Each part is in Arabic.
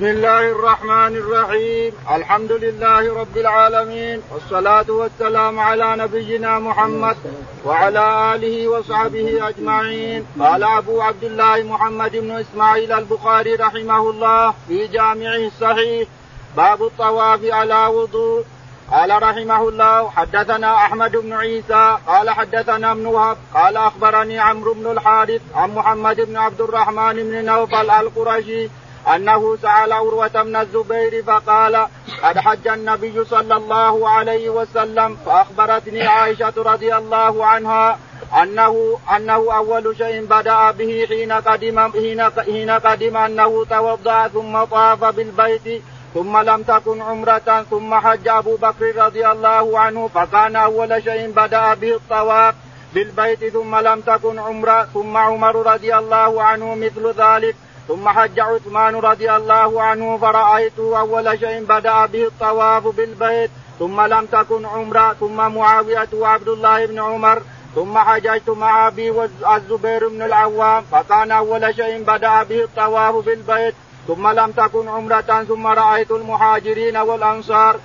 بسم الله الرحمن الرحيم الحمد لله رب العالمين والصلاة والسلام على نبينا محمد وعلى آله وصحبه أجمعين قال أبو عبد الله محمد بن إسماعيل البخاري رحمه الله في جامعه الصحيح باب الطواف على وضوء قال رحمه الله حدثنا احمد بن عيسى قال حدثنا ابن وهب قال اخبرني عمرو بن الحارث عن محمد بن عبد الرحمن بن نوفل القرشي أنه سأل عروة بن الزبير فقال قد حج النبي صلى الله عليه وسلم فأخبرتني عائشة رضي الله عنها انه أنه أول شيء بدأ به حين قدم حين حين قدم أنه توضأ ثم طاف بالبيت ثم لم تكن عمرة ثم حج أبو بكر رضي الله عنه فكان أول شيء بدأ به الطواف بالبيت ثم لم تكن عمرة ثم عمر رضي الله عنه مثل ذلك. ثم حج عثمان رضي الله عنه فرأيته أول شيء بدأ به الطواف بالبيت ثم لم تكن عمرة ثم معاوية وعبد الله بن عمر ثم حججت مع أبي والزبير بن العوام فكان أول شيء بدأ به الطواف بالبيت ثم لم تكن عمرة ثم رأيت المهاجرين والأنصار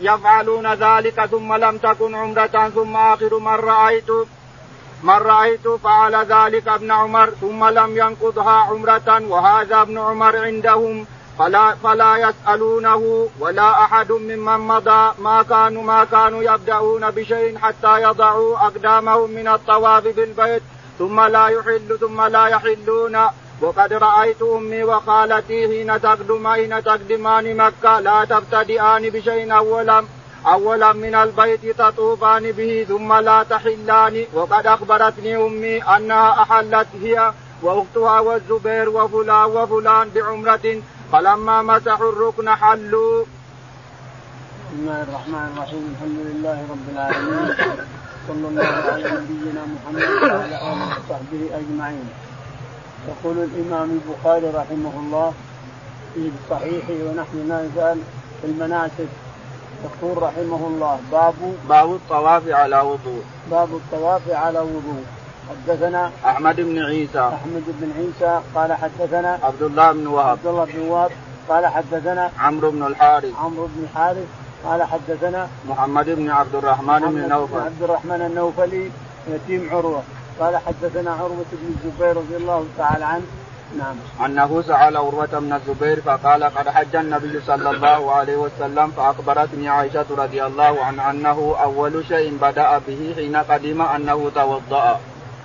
يفعلون ذلك ثم لم تكن عمرة ثم آخر من رأيت من رأيت فعل ذلك ابن عمر ثم لم ينقضها عمرة وهذا ابن عمر عندهم فلا فلا يسألونه ولا أحد ممن مضى ما كانوا ما كانوا يبدأون بشيء حتى يضعوا أقدامهم من الطواف بالبيت ثم لا يحل ثم لا يحلون. وقد رأيت أمي وخالتي حين تقدم حين تقدمان مكة لا تبتدئان بشيء أولا. أولا من البيت تطوفان به ثم لا تحلان وقد أخبرتني أمي أنها أحلت هي وأختها والزبير وفلان وفلان بعمرة فلما مسحوا الركن حلوا. بسم الله الرحمن الرحيم الحمد لله رب العالمين صلى الله على نبينا محمد وعلى آله وصحبه أجمعين. يقول الإمام البخاري رحمه الله في صحيحه ونحن ما نزال في المناسك يقول رحمه الله باب باب الطواف على وضوء. باب الطواف على وضوء. حدثنا أحمد بن عيسى. أحمد بن عيسى قال حدثنا عبد الله بن وهب. عبد الله بن وهب قال حدثنا عمرو بن الحارث. عمرو بن الحارث قال حدثنا محمد بن عبد الرحمن بن نوفل. عبد الرحمن النوفلي يتيم عروة. قال حدثنا عروة بن الزبير رضي الله تعالى عنه نعم أنه سال عروة بن الزبير فقال قد حج النبي صلى الله عليه وسلم فأخبرتني عائشة رضي الله عنها أنه أول شيء بدأ به حين قدم أنه توضأ.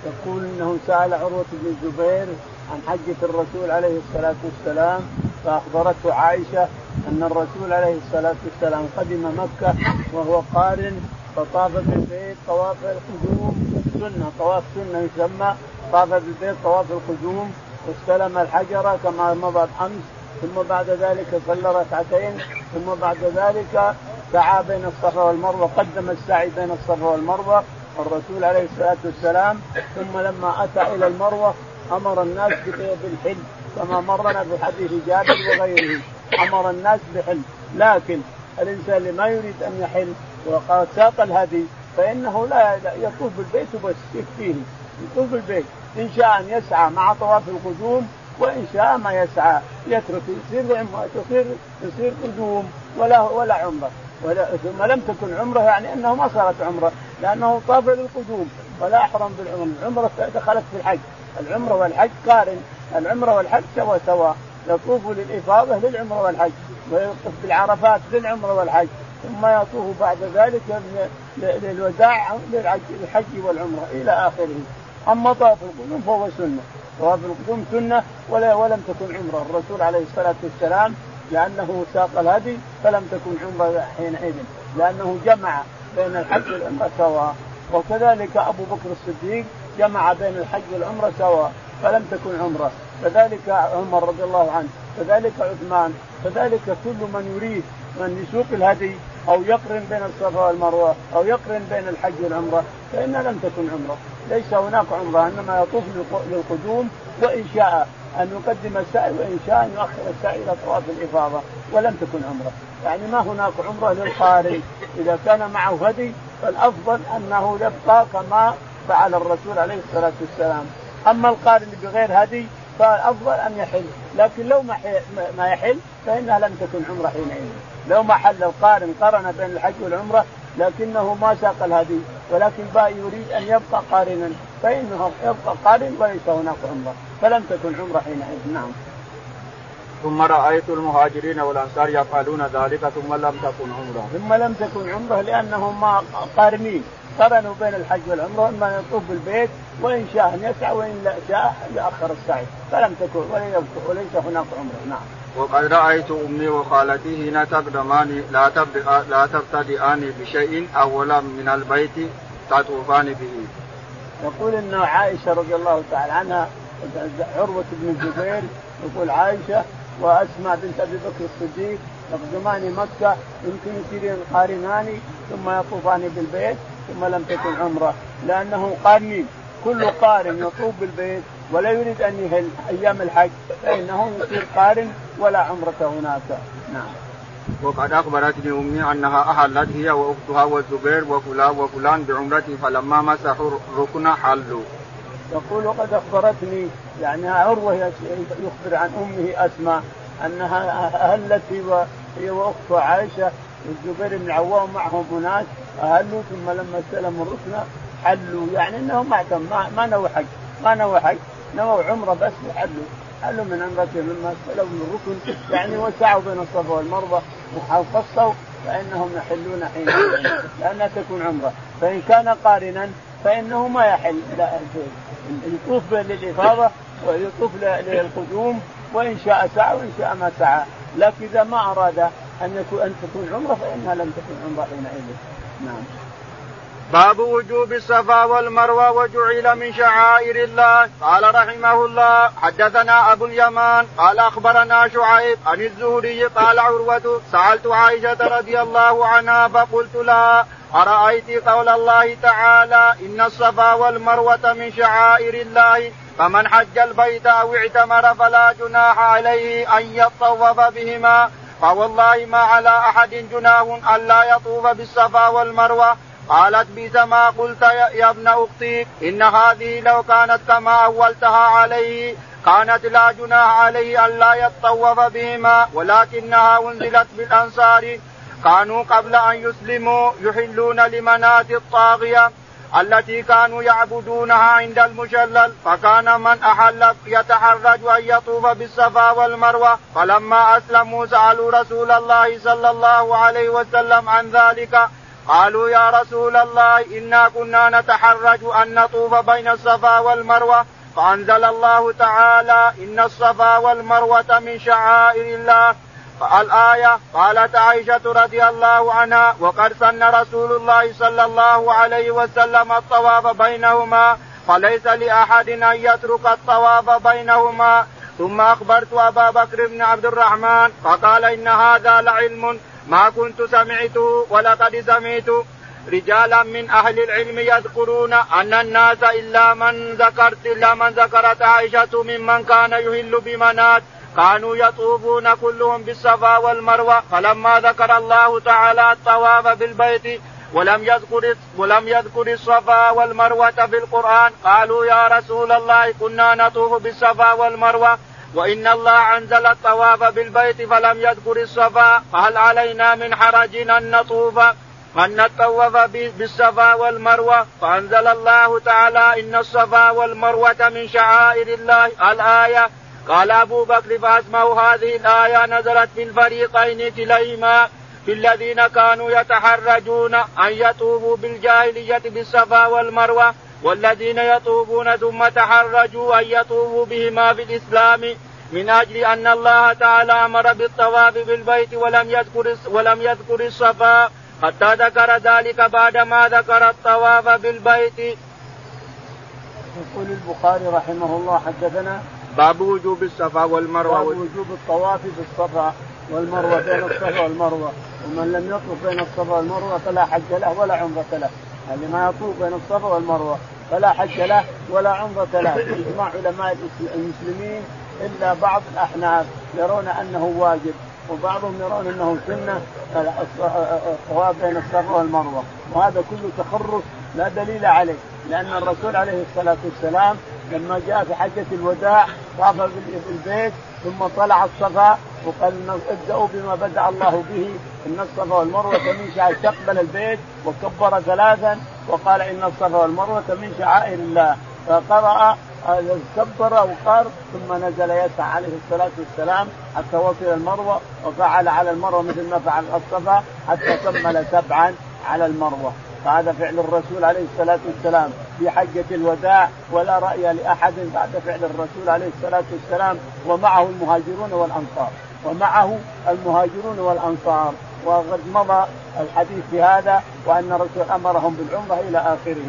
يقول إنه سأل عروة بن الزبير عن حجة الرسول عليه الصلاة والسلام فأخبرته عائشة أن الرسول عليه الصلاة والسلام قدم مكة وهو قارن فطاف بالبيت طواف القدوم سنة طواف سنة يسمى طاف بالبيت طواف القدوم واستلم الحجر كما مضى أمس ثم بعد ذلك صلى ركعتين ثم بعد ذلك سعى بين الصفا والمروة قدم السعي بين الصفا والمروة الرسول عليه الصلاة والسلام ثم لما أتى إلى المروة أمر الناس بالحل كما مرنا في حديث جابر وغيره أمر الناس بحل. لكن الإنسان اللي ما يريد أن يحل وقد ساق الهدي فإنه لا يطوف بالبيت وبس يكفيه يطوف بالبيت إن شاء أن يسعى مع طواف القدوم وإن شاء ما يسعى يترك يصير تصير يصير قدوم ولا ولا عمرة. ولا ثم لم تكن عمرة يعني أنه ما صارت عمرة لأنه طاف للقدوم ولا أحرم بالعمرة، العمرة دخلت في الحج، العمرة والحج قارن، العمرة والحج سوا سوا، يطوف للإفاضة للعمرة والحج، ويطوف بالعرفات للعمرة والحج، ثم يطوف بعد ذلك للوداع للحج والعمرة إلى آخره. أما طواف القدوم فهو سنة. طواف القدوم سنة ولا ولم تكن عمرة. الرسول عليه الصلاة والسلام لأنه ساق الهدي فلم تكن عمرة حينئذ لأنه جمع بين الحج والعمرة سواء وكذلك أبو بكر الصديق جمع بين الحج والعمرة سواء فلم تكن عمرة. كذلك عمر رضي الله عنه كذلك عثمان كذلك كل من يريد من يسوق الهدي أو يقرن بين الصفا والمروة أو يقرن بين الحج والعمرة فان لم تكن عمرة. ليس هناك عمرة إنما يطوف للقدوم وإن شاء أن يقدم السعي وإن شاء أن يؤخر السعي إلى طواف الإفاضة ولم تكن عمرة. يعني ما هناك عمرة للقارئ. إذا كان معه هدي فالأفضل أنه يبقى كما فعل الرسول عليه الصلاة والسلام. أما القارئ بغير هدي فالأفضل أن يحل. لكن لو ما ما يحل فإنها لم تكن عمرة حينئذ. لو ما حل القارن قرن بين الحج والعمرة لكنه ما ساق الهدي. ولكن باء يريد أن يبقى قارنا فانه يبقى قارن وليس هناك عمره فلم تكن عمره حينئذ نعم. ثم رأيت المهاجرين والأنصار يفعلون ذلك ثم لم تكن عمره. ثم لم تكن عمره لأنهم ما قارنين قرنوا بين الحج والعمرة إما يطوف بالبيت وإن شاء أن يسعى وإن لا شاء ياخر السعي فلم تكن وليس هناك عمرة نعم. وقد رأيت أمي وخالتي حين تقدمان لا لا تبتدئان بشيء أولا من البيت تطوفان به. يقول ان عائشة رضي الله تعالى عنها عروة بن الزبير يقول عائشة وأسماء بنت أبي بكر الصديق يقدمان مكة يمكن يصيرين قارنان ثم يطوفان بالبيت ثم لم تكن عمرة لأنهم قارنين كل قارن يطوف بالبيت ولا يريد أن يهل أيام الحج فإنه يصير قارن ولا عمرة هناك نعم. وقد أخبرتني أمي أنها أحلت هي وأختها والزبير وفلان وفلان بعمرته فلما مسحوا الركن حلوا. يقول وقد أخبرتني يعني عروه يخبر عن أمه أسماء أنها أهلت هي واختها عائشة والزبير بن العوام معهم اناس أهلوا ثم لما استلموا الركن حلوا يعني انهم ما ما, نووا حج ما نووا حج نووا عمرة بس وحلوا حلوا من عمرتهم لما استلموا الركن يعني وسعوا بين الصفا والمروة وقصوا فإنهم يحلون حين لانها تكون عمرة. فإن كان قارنا فإنه ما يحل. لا يطوف للإفاضة ويطوف للقدوم وإن شاء سعى وإن شاء ما سعى. لكن إذا ما أراد أن يكون أن تكون عمرة فإنها لم تكن عمرة حينئذ. نعم. باب وجوب الصفا والمروة وجعل من شعائر الله. قال رحمه الله حدثنا أبو اليمان قال أخبرنا شعيب عن الزهري قال عروة سألت عائشة رضي الله عنها فقلت لها أرأيت قول الله تعالى إن الصفا والمروة من شعائر الله. فمن حج البيت أو اعتمر فلا جناح عليه أن يطوف بهما. فوالله ما على أحد جناح الا يطوف بالصفا والمروة. قالت بئس ما قلت يا ابن أختي إن هذه لو كانت كما أولتها عليه كانت لا جناح عليه الا يطوف بهما ولكنها أنزلت بالأنصار. كانوا قبل أن يسلموا يحلون لمنات الطاغية التي كانوا يعبدونها عند المشلل فكان من أحل يتحرج أن يطوف بالصفا والمروة. فلما أسلموا سألوا رسول الله صلى الله عليه وسلم عن ذلك. قالوا يا رسول الله إنا كنا نتحرج أن نطوف بين الصفا والمروة فأنزل الله تعالى إن الصفا والمروة من شعائر الله. الآية قالت عائشة رضي الله عنها وقد سن رسول الله صلى الله عليه وسلم الطواف بينهما فليس لأحد أن يترك الطواف بينهما. ثم أخبرت أبا بكر بن عبد الرحمن فقال إن هذا لعلم ما كنت سمعته ولقد سمعت رجالا من أهل العلم يذكرون أن الناس إلا من ذكرت إلا من ذكرت عائشة ممن كان يهل بمنات. كانوا يطوفون كلهم بالصفا والمروة. فلما ذكر الله تعالى الطواف بالبيت ولم يذكر ولم يذكر الصفا والمروة في القرآن قالوا يا رسول الله كنا نطوف بالصفا والمروة. وإن الله أنزل الطواف بالبيت فلم يذكر الصفا فهل علينا من حرج أن نطوف؟ أن نطوف بالصفا والمروة فأنزل الله تعالى إن الصفا والمروة من شعائر الله. الآية قال أبو بكر فاسمع هذه الآية نزلت في الفريقين كليهما في الذين كانوا يتحرجون أن يطوفوا بالجاهلية بالصفا والمروة. والذين يطوفون ثم تحرجوا أن يطوفوا بهما في الإسلام من أجل أن الله تعالى أمر بالطواف بالبيت ولم يذكر ولم يذكر الصفا حتى ذكر ذلك بعدما ذكر الطواف بالبيت. يقول البخاري رحمه الله حدثنا باب وجوب الصفا والمروة. باب وجوب الطواف بالصفا والمروة بين الصفا والمروة. ومن لم يطوف بين الصفا والمروة فلا حج له ولا عمرة له. اللي ما يطوف بين الصفا والمروة. فلا حج له ولا عمرة له. باجماع علماء المسلمين إلا بعض الأحناف يرون أنه واجب وبعضهم يرون أنه سنة. الطواف بين الصفا والمروة. وهذا كله تخرص لا دليل عليه لأن الرسول عليه الصلاة والسلام لما جاء في حجة الوداع طاف بالبيت ثم طلع الصفا وقال ابدأوا بما بدأ الله به. ان الصفا والمروة من شعائر استقبل البيت وكبر ثلاثا وقال إن الصفا والمروة من شعائر الله. فقرأ كبر وقار ثم نزل يسعى عليه الصلاة والسلام حتى وصل المروة وفعل على المروة مثل ما فعل الصفا حتى كمل سبعا على المروة. فهذا فعل الرسول عليه الصلاة والسلام في حجة الوداع ولا رأي لأحد بعد فعل الرسول عليه الصلاة والسلام ومعه المهاجرون والأنصار. ومعه المهاجرون والأنصار. وقد مضى الحديث في هذا وأن الرسول أمرهم بالعمرة إلى آخره.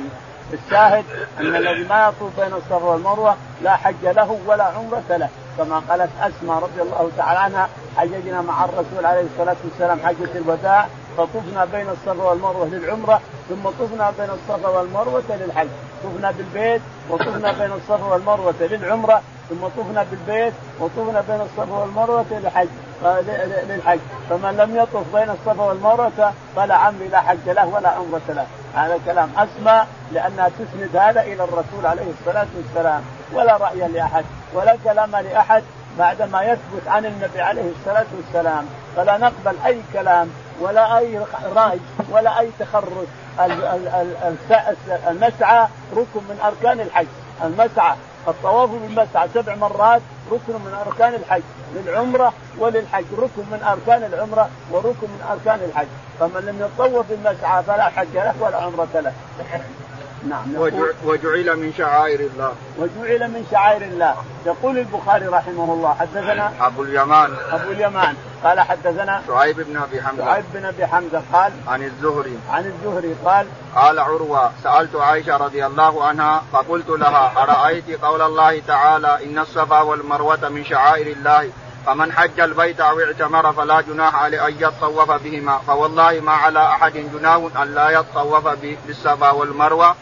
الشاهد أن الذي ما يطوف بين الصفا والمروة لا حج له ولا عمرة له. كما قالت أسماء رضي الله تعالى عنها حججنا مع الرسول عليه الصلاة والسلام حجة الوداع فطفنا بين الصفا والمروة للعمرة ثم طفنا بين الصفا والمروة للحج. طفنا بالبيت وطفنا بين الصفا والمروة للعمرة ثم طفنا بالبيت وطفنا بين الصفا والمروة للحج للحج. فمن لم يطف بين الصفا والمروة فلا عمري لا حج له ولا عمرة له. هذا كلام أسمى لأنها تسند هذا إلى الرسول عليه الصلاة والسلام. ولا رأي لأحد ولا كلام لأحد بعدما يثبت عن النبي عليه الصلاة والسلام. فلا نقبل أي كلام ولا أي رأي ولا أي تخرج. المسعى ركن من أركان الحج. المسعى الطواف بالمسعى سبع مرات ركن من أركان الحج للعمرة وللحج. ركن من أركان العمرة وركن من أركان الحج. فمن لم يطوف بالمسعى فلا حج له ولا عمرة له. نعم وجعل من شعائر الله. وجعل من شعائر الله. يقول البخاري رحمه الله حدثنا أبو اليمان. أبو اليمان. قال حدثنا شعيب بن أبي حمزة. شعيب بن أبي حمزة قال عن الزهري. عن الزهري قال قال عروة سألت عائشة رضي الله عنها فقلت لها أرأيت قول الله تعالى إن الصفا والمروة من شعائر الله فمن حج البيت أو اعتمر فلا جناح عليه ان يطوف بهما فوالله ما على أحد جناح أن لا يطوف بالصفا والمروة.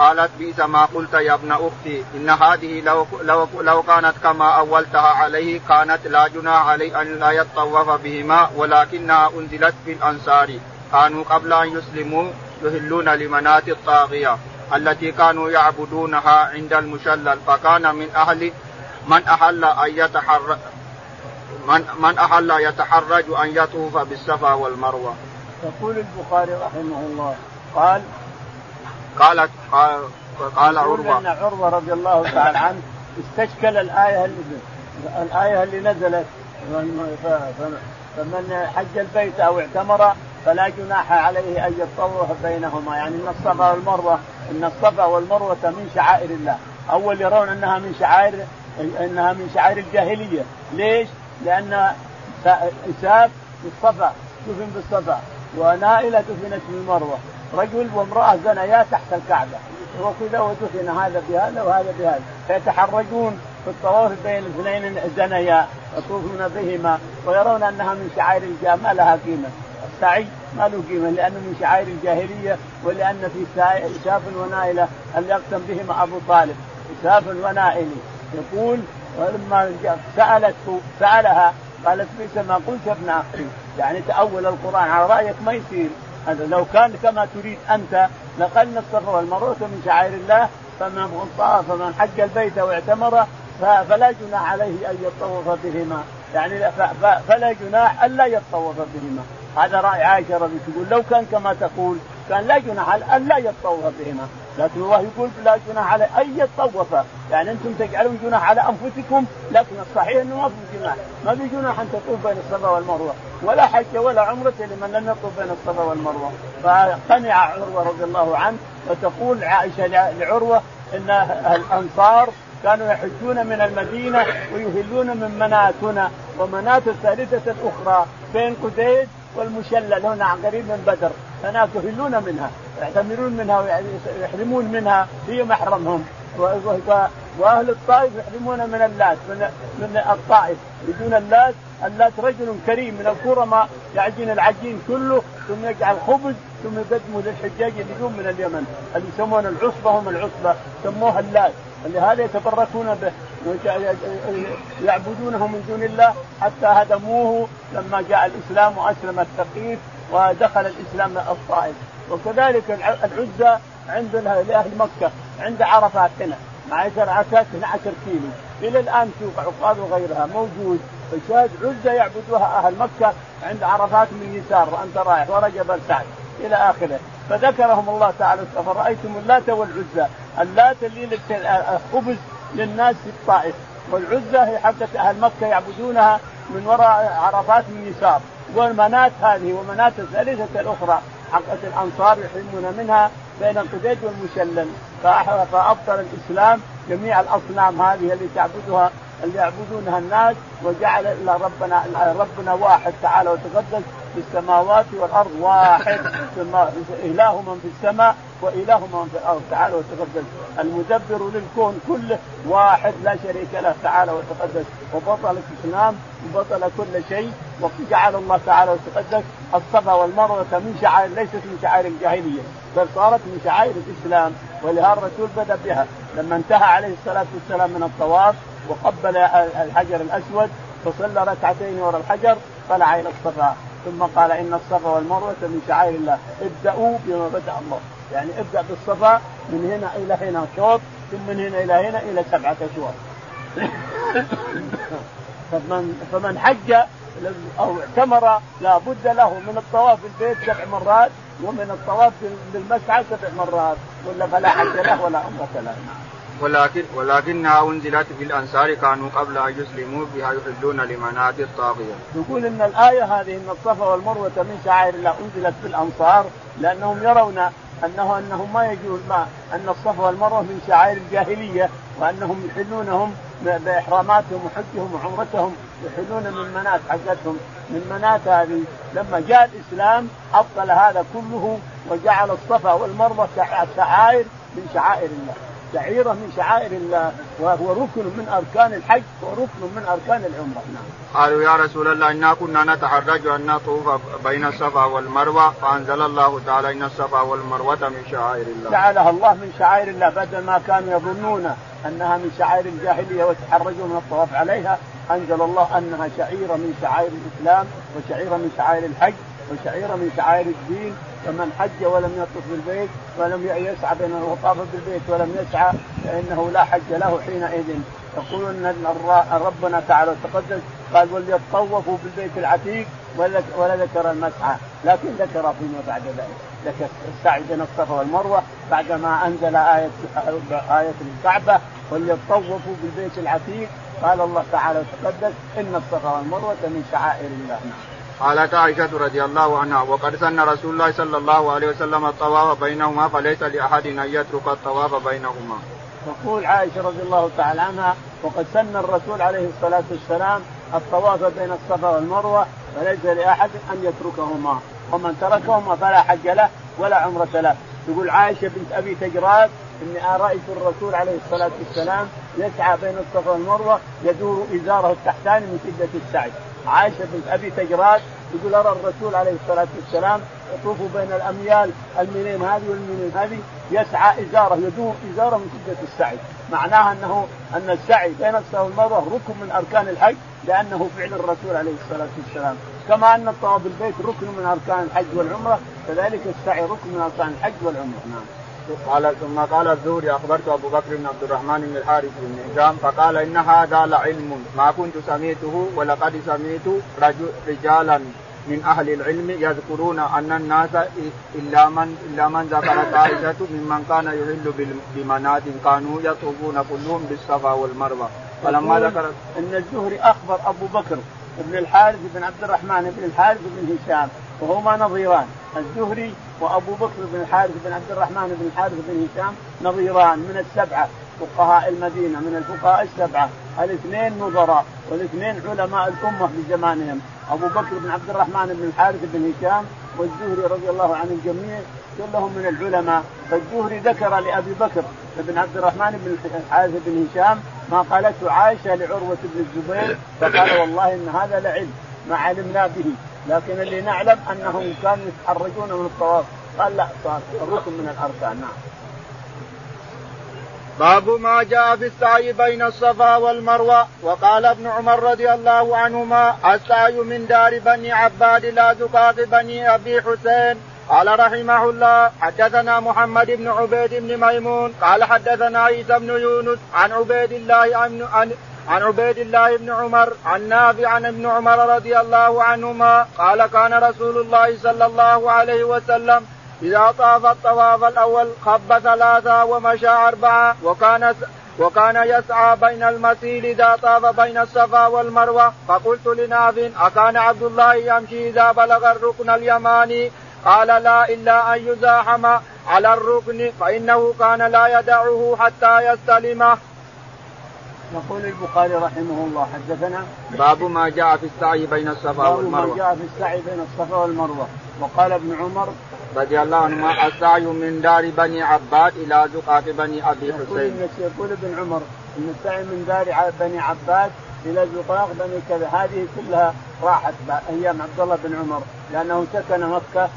قالت بئس ما قلت يا ابن أختي إن هذه لو لو لو كانت كما أولتها عليه كانت لا جناح عليه أن لا يطوف بهما ولكنها أنزلت في الأنصار كانوا قبل أن يسلموا يهلون لمنات الطاغية التي كانوا يعبدونها عند المشلل فكان من أهل من أحل أن يتحرك من من أحل يتحرج أن يطوف بالصفا والمروة. يقول البخاري رحمه الله قال قالت قال, قال عروة. إن عروة رضي الله تعالى عنه استشكل الآية اللي الآية اللي نزلت. فمن حج البيت أو اعتمر فلا جناح عليه أن يطوف بينهما. يعني إن الصفا والمروة إن الصفا والمروة من شعائر الله. أول يرون أنها من شعائر أنها من شعائر الجاهلية. ليش؟ لأن إساف بالصفا دفن بالصفا ونائلة دفنت بالمروة. رجل وامرأة زنيا تحت الكعبة. وكذا ودفن هذا بهذا وهذا بهذا. فيتحرجون في الطواف بين اثنين زنيا يطوفون بهما ويرون أنها من شعائر الجاه ما لها قيمة. السعي ما له قيمة لأنه من شعائر الجاهلية ولأن في إساف ونائلة أن يقسم بهما أبو طالب. إساف ونائلي يقول ولما سالته سألها قالت بئس ما قلت ابن أخي. يعني تأول القرآن على رأيك ما يصير. لو كان كما تريد أنت لقلنا الصفا والمروة من شعائر الله فمن طاف فمن حج البيت واعتمر فلا جناح عليه أن يطوف بهما. يعني فلا جناح الا يطوف بهما. هذا رأي عائشة رضي تقول لو كان كما تقول كان لا جناح على أن لا يطوف بهما. لكن الله يقول لا جناح على ان يطوف يعني أنتم تجعلون جناح على أنفسكم لكن الصحيح أنه ما في جناح. ما في جناح أن تطوف بين الصفا والمروة. ولا حج ولا عمرة لمن لم يطوف بين الصفا والمروة. فقنع عروة رضي الله عنه وتقول عائشة لعروة إن الأنصار كانوا يحجون من المدينة ويهلون من مناتنا. ومنات الثالثه الاخرى بين قديد والمشلل هنا قريب من بدر. هناك يهلون منها يعتمرون منها ويحرمون منها هي محرمهم. وأهل الطائف يحرمون من اللات من من الطائف. بدون اللات اللات رجل كريم من الكرماء يعجن العجين كله ثم يجعل خبز ثم يقدمه للحجاج اللي يجون من اليمن. اللي يسمون العصبة هم العصبة سموها اللات. لهذا يتبركون به. يعبدونه من دون الله حتى هدموه لما جاء الإسلام وأسلم الثقيف ودخل الإسلام الطائف. وكذلك العزى عند لأهل مكة عند عرفات هنا معشر عكاك 12 كيلو. إلى الآن سوق عقاد وغيرها موجود. فشاهد عزة يعبدوها أهل مكة عند عرفات من يسار وأنت رايح ورجب السعد إلى آخره. فذكرهم الله تعالى فرأيتم اللات والعزى اللات اللي الخبز للناس في الطائف. والعزى هي حقة أهل مكة يعبدونها من وراء عرفات من يسار. والمنات هذه ومنات الثالثة الأخرى حقة الأنصار يحرمون منها بين القديد والمشلل. فأبطل الإسلام جميع الأصنام هذه اللي تعبدها اللي يعبدونها الناس وجعل ربنا ربنا واحد تعالى وتقدس. في السماوات والأرض واحد. اله من في السماء واله من في الأرض. تعالى وتقدس. المدبر للكون كله واحد لا شريك له. تعالى وتقدس. وبطل الإسلام وبطل كل شيء. وجعل الله تعالى وتقدس الصفا والمروة من شعائر ليست من شعائر الجاهلية بل صارت من شعائر الإسلام. ولهذا الرسول بدأ بها. لما انتهى عليه الصلاة والسلام من الطواف وقبل الحجر الأسود فصلى ركعتين وراء الحجر طلع إلى الصفا. ثم قال إن الصفا والمروة من شعائر الله. ابدأوا بما بدأ الله. يعني ابدأ بالصفا من هنا إلى هنا شوط ثم من هنا إلى هنا إلى سبعة أشواط. فمن فمن حج أو اعتمر لا بد له من الطواف بالبيت سبع مرات ومن الطواف بالمسعى سبع مرات ولا فلا حج له ولا عمرة له. ولكن ولكنها أنزلت في الأنصار كانوا قبل أن يسلموا بها يحلون لمنات الطاغية. يقول إن الآية هذه ان الصفا والمروة من شعائر الله أنزلت في الأنصار لأنهم يرون انه أنهم ما يجوز ما أن الصفا والمروة من شعائر الجاهلية وأنهم يحلونهم بإحراماتهم وحجهم وعمرتهم يحلون من منات حقتهم من منات هذه لما جاء الإسلام أبطل هذا كله وجعل الصفا والمروة شعائر من شعائر الله. شعيرة من شعائر الله وهو ركن من أركان الحج وركن من أركان العمرة نعم. قالوا يا رسول الله إنا كنا نتحرج أن نطوف بين الصفا والمروة فأنزل الله تعالى إن الصفا والمروة من شعائر الله. جعلها الله من شعائر الله بدل ما كانوا يظنون أنها من شعائر الجاهلية وتحرجوا من الطواف عليها أنزل الله أنها شعيرة من شعائر الإسلام وشعيرة من شعائر الحج وشعيرة من شعائر الدين فمن حج ولم يطف بالبيت ولم يسعى بين وطاف بالبيت ولم يسعى فإنه لا حج له حينئذ. يقول إن ربنا تعالى وتقدس قال وليطوفوا بالبيت العتيق ولا ذكر المسعى. لكن ذكر فيما بعد ذلك. ذكر السعي بين الصفا والمروة بعدما أنزل إيه آية الكعبة وليطوفوا بالبيت العتيق. قال الله تعالى وتقدس إن الصفا والمروة من شعائر الله. نعم. قالت عائشة رضي الله عنها وقد سن رسول الله صلى الله عليه وسلم الطواف بينهما فليس لأحد أن يترك الطواف بينهما. تقول عائشة رضي الله تعالى عنها وقد سن الرسول عليه الصلاة والسلام الطواف بين الصفا والمروة فليس لأحد أن يتركهما. ومن تركهما فلا حج له ولا عمرة له. تقول عائشة بنت أبي تجراد إني رأيت الرسول عليه الصلاة والسلام يسعى بين الصفا والمروة يدور إزاره التحتاني من شدة السعي. عائشة بنت أبي تجراد يقول أرى الرسول عليه الصلاة والسلام يطوف بين الأميال الميلين هذه والميلين هذه يسعى إزاره يدور إزاره من شدة السعي. معناها انه أن السعي بين الصفا والمروه ركن من أركان الحج لأنه فعل الرسول عليه الصلاة والسلام. كما أن الطواف بالبيت ركن من أركان الحج والعمرة كذلك السعي ركن من أركان الحج والعمرة. نعم. قال ثم قال الزهري أخبرت أبو بكر بن عبد الرحمن بن الحارث بن هشام فقال إن هذا لعلم. ما كنت سمعته ولقد سمعت رجالا من أهل العلم يذكرون أن الناس إلا من إلا من ذكر عائشه ممن كان يهل بمنات كانوا يطوفون كلهم بالصفا والمروة. فلما ذكر إن الزهري أخبر أبو بكر بن الحارث بن عبد الرحمن بن الحارث بن هشام وهما نظيران. الزهري وأبو بكر بن الحارث بن عبد الرحمن بن الحارث بن هشام نظيران من السبعة. فقهاء المدينة من الفقهاء السبعة. الاثنين نظراء والاثنين علماء الأمة في زمانهم أبو بكر بن عبد الرحمن بن الحارث بن هشام والزهري رضي الله عن الجميع كلهم من العلماء. فالزهري ذكر لأبي بكر بن عبد الرحمن بن الحارث بن هشام ما قالته عائشة لعروة بن الزبير فقال والله إن هذا لعلم ما علمنا به. لكن اللي نعلم أنهم كانوا يتحرجون من الطواف. قال لا الركن من الأركان نعم. باب ما جاء في السعي بين الصفا والمروة. وقال ابن عمر رضي الله عنهما السعي من دار بني عباد لا زقاق بني أبي حسين. قال رحمه الله حدثنا محمد بن عبيد بن ميمون. قال حدثنا عيسى بن يونس عن عبيد الله عن, عن عبيد الله بن عمر عن نافع عن ابن عمر رضي الله عنهما قال كان رسول الله صلى الله عليه وسلم إذا طاف الطواف الأول خب ثلاثة ومشى أربعة وكان وكان يسعى بين المسيل إذا طاف بين الصفا والمروة فقلت لنافع أكان عبد الله يمشي إذا بلغ الركن اليماني قال لا إلا أن يزاحم على الركن فإنه كان لا يدعه حتى يستلمه. يقول البخاري رحمه الله حدثنا باب ما جاء في السعي بين الصفا والمروه. باب ما جاء في السعي بين الصفا والمروة وقال ابن عمر رضي الله عنهما السعي من دار بني عباد إلى زقاق بني أبي حسين. يقول ابن عمر إن السعي من دار بني عباد إلى زقاق بني كذا هذه كلها راحت أيام عبد الله بن عمر لأنه سكن مكة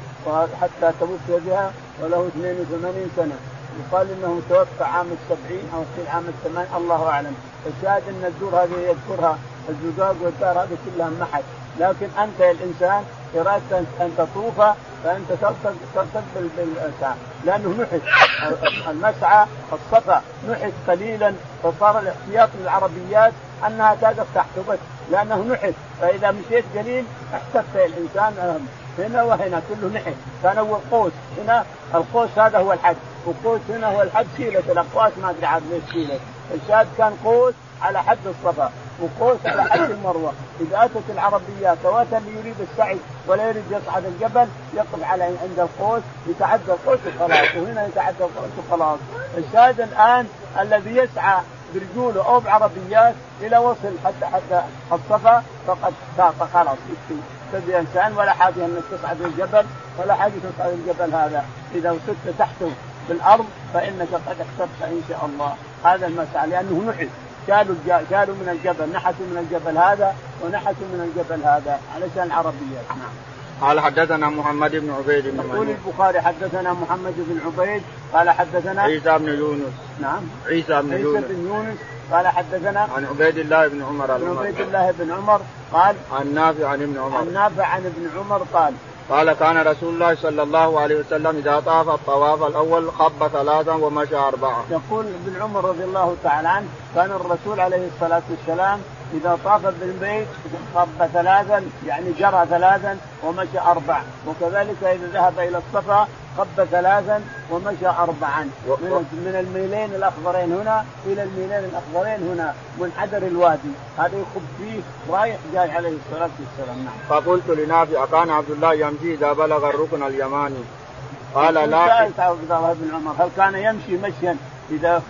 حتى توفي بها وله 82 سنة يقال إنه توفى عام السبعين أو في عام الثمان الله أعلم. الشاهد أن الدور هذه يذكرها الزقاق والدار هذه كلها محت لكن أنت يا الإنسان اردت ان تطوف فأنت ترتد بالسعي لأنه نحت. المسعى الصفا نحت قليلا فصار الاحتياط للعربيات أنها تحته بس لأنه نحت. فإذا مشيت قليل احتفت الإنسان هنا وهنا كله نحت كان اول قوس. هنا القوس هذا هو الحد. وقوس هنا هو الحد. سيلة الأقواس ما أدري عاد ليش سيلة. الشاهد كان قوس على حد الصفا وقوس على حد المروة. إذا أتت العربيات واتى اللي يريد السعي ولا يريد يصعد الجبل يقف على عند القوس يتعدى القوس وخلاص. وهنا يتعدى القوس وخلاص. الشاهد الآن الذي يسعى برجوله أو بعربيات إلى وصل حتى حتى الصفا فقد ساق. خلاص تبي إنسان ولا حاجة إنك تصعد الجبل ولا حاجة تصعد الجبل هذا. إذا وصلت تحته بالأرض فإنك قد احتفت إن شاء الله. هذا المسعى لأنه نحت شالوا شالوا من الجبل نحتوا من الجبل هذا ونحتوا من الجبل هذا علشان العربيات. نعم. قال حدثنا محمد بن عبيد بن يقول البخاري حدثنا محمد بن عبيد قال حدثنا عيسى بن يونس. نعم. عيسى بن عيسى يونس. بن يونس. قال حدثنا عن عبيد الله بن عمر عن عبيد الله بن عمر قال عن نافع عن ابن عمر عن نافع عن ابن عمر قال قال كان رسول الله صلى الله عليه وسلم إذا طاف الطواف الأول خب ثلاثا ومشى أربعة. يقول ابن عمر رضي الله تعالى عنه كان الرسول عليه الصلاة والسلام إذا طاف بالبيت خب ثلاثا يعني جرى ثلاثا ومشى أربع وكذلك إذا ذهب إلى الصفا خب ثلاثا ومشى اربعا. من الميلين الأخضرين هنا إلى الميلين الأخضرين هنا منحدر الوادي. هذا يخب فيه رايح جاي عليه الصلاة والسلام. نعم. فقلت لنافع كان عبد الله يمشي إذا بلغ الركن اليماني. قال لا. سألت عبد الله بن عمر هل كان يمشي مشيا؟ إذا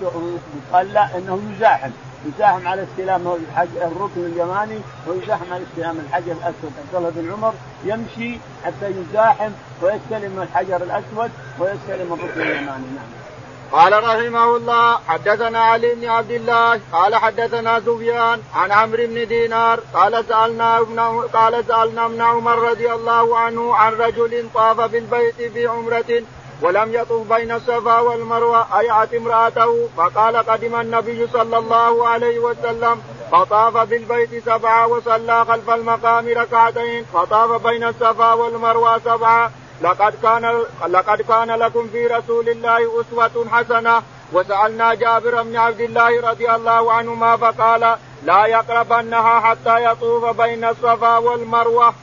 قال لا إنه يزاحم. يزاحم على استلام الركن اليماني ويزاحم على استلام الحجر الأسود عبد الله بن عمر يمشي حتى يزاحم ويستلم الحجر الأسود ويستلم الركن اليماني نعم. قال رحمه الله حدثنا علي بن عبد الله قال حدثنا سفيان عن عمرو بن دينار قال سألنا ابن قال سألنا ابن عمر رضي الله عنه عن رجل طاف بالبيت بعمرة ولم يطف بين الصفا والمروة ايعت امرأته فقال قدم النبي صلى الله عليه وسلم فطاف بالبيت سبعة وصلى خلف المقام ركعتين فطاف بين الصفا والمروة سبعة. لقد كان لقد كان لكم في رسول الله أسوة حسنة. وسألنا جابر بن عبد الله رضي الله عنهما فقال لا يقربنها حتى يطوف بين الصفا والمروة.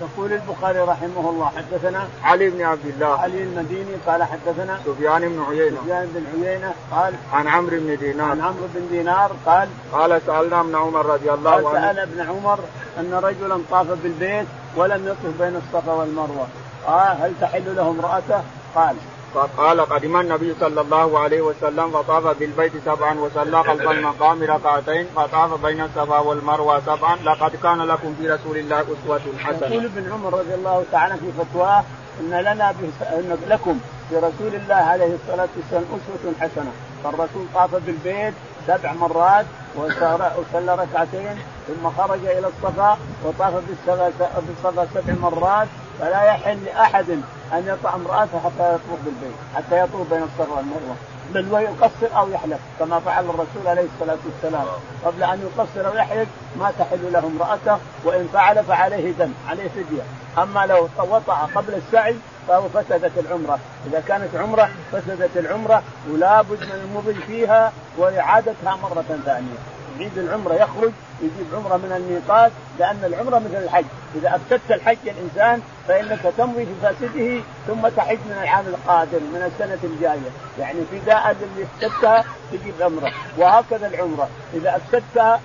يقول البخاري رحمه الله حدثنا علي بن عبد الله. علي المديني قال حدثنا سفيان بن عيينة. سفيان بن عيينة قال عن عمرو بن دينار. عن عمرو بن دينار قال قال سألنا ابن عمر رضي الله قال عنه. سأل ابن عمر أن رجلا طاف بالبيت ولم يطف بين الصفا والمروة. قال هل تحل له امرأته؟ قال فقال قدم النبي صلى الله عليه وسلم فطاف بالبيت سبعا وصلى خلف المقام ركعتين فطاف بين الصفا والمروة سبعا لقد كان لكم في رسول الله أسوة حسنة. يقول ابن عمر رضي الله تعالى في فتواه إن لنا إن لكم في رسول الله عليه الصلاة والسلام أسوة حسنة فالرسول طاف بالبيت سبع مرات وصلى ركعتين ثم خرج إلى الصفا وطاف بالصفا سبع مرات فلا يحل لأحد أن يطع امراته حتى يطوف بالبيت حتى يطوف بين الصفا والمروة. بل ويقصر أو يحلق كما فعل الرسول عليه الصلاة والسلام. قبل أن يقصر أو يحلق ما تحل له امرأته وإن فعل فعليه دم عليه فدية. أما لو وطع قبل السعي فهو فسدت العمرة، إذا كانت عمرة فسدت العمرة ولا بد من المضي فيها وإعادتها مرة ثانية. يعيد العمره يخرج يجيب عمره من الميقات لأن العمره مثل الحج، إذا افسدت الحج الإنسان فإنك تمضي في فاسده ثم تحج من العام القادم من السنة الجاية، يعني فداء للي افسدتها تجيب عمره، وهكذا العمرة، إذا افسدتها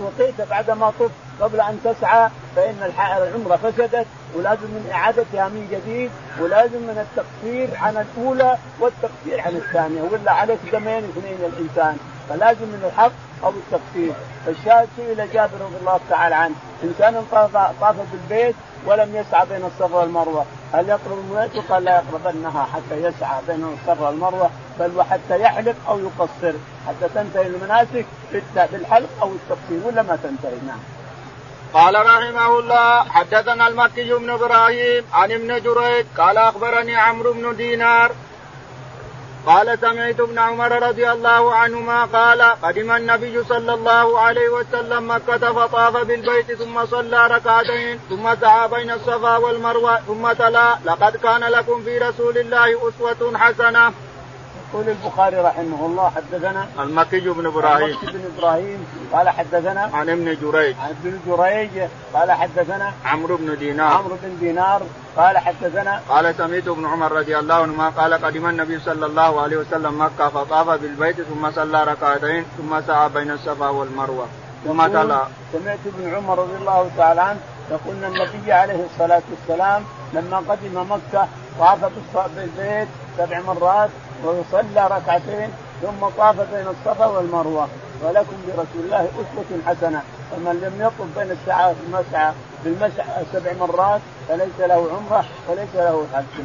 وطئت بعد ما طفت قبل أن تسعى فإن العمرة فسدت ولازم من إعادتها من جديد ولازم من التقصير عن الأولى والتقصير عن الثانية. ولا عليك دمين اثنين الإنسان. فلازم من الحق أو التقصير فالشاهد سئل جابر رضي الله تعالى عنه. إنسان طاف بالبيت ولم يسعى بين الصفا والمروة. هل يقرب المناسك قال لا يقربنها حتى يسعى بين الصفا والمروة بل وحتى يحلق أو يقصر. حتى تنتهي المناسك بالحلق أو التقصير ولا ما تنتهي؟ نعم. قال رحمه الله حدثنا المكي بن إبراهيم عن ابن جريج قال أخبرني عمرو بن دينار قال سمعت ابن عمر رضي الله عنهما قال قدم النبي صلى الله عليه وسلم مكة فطاف بالبيت ثم صلى ركعتين ثم سعى بين الصفا والمروة ثم تلا لقد كان لكم في رسول الله أسوة حسنة. يقول البخاري رحمه الله حدثنا المكي بن إبراهيم. المكي بن إبراهيم قال حدثنا عن ابن جريج. عن ابن جريج قال حدثنا عمرو بن دينار. عمرو بن دينار قال حدثنا قال سمعت ابن عمر رضي الله عنهما قال قدم النبي صلى الله عليه وسلم مكة فطاف بالبيت ثم صلى ركعتين ثم سعى بين الصفا والمروة. ثم تلا. سمعت ابن عمر رضي الله تعالى عنه يقول النبي عليه الصلاة والسلام لما قدم مكة طاف بالبيت سبع مرات ويصلى ركعتين ثم طاف بين الصفا والمروة. ولكم برسول الله أسوة حسنة. فمن لم يطف بين الساعات المسعى بالمسعى سبع مرات فليس له عمرة وليس له حج.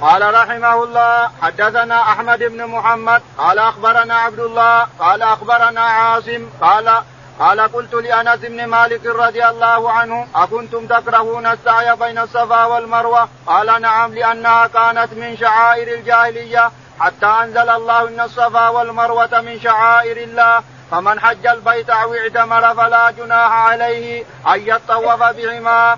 قال رحمه الله حدثنا أحمد بن محمد قال أخبرنا عبد الله قال أخبرنا عاصم قال قال قلت لأنس بن مالك رضي الله عنه أكنتم تكرهون السعي بين الصفا والمروة؟ قال نعم لأنها كانت من شعائر الجاهلية. حتى أنزل الله إن الصفا والمروة من شعائر الله. فمن حج البيت أو اعتمر فلا جناح عليه أن يطوف بهما.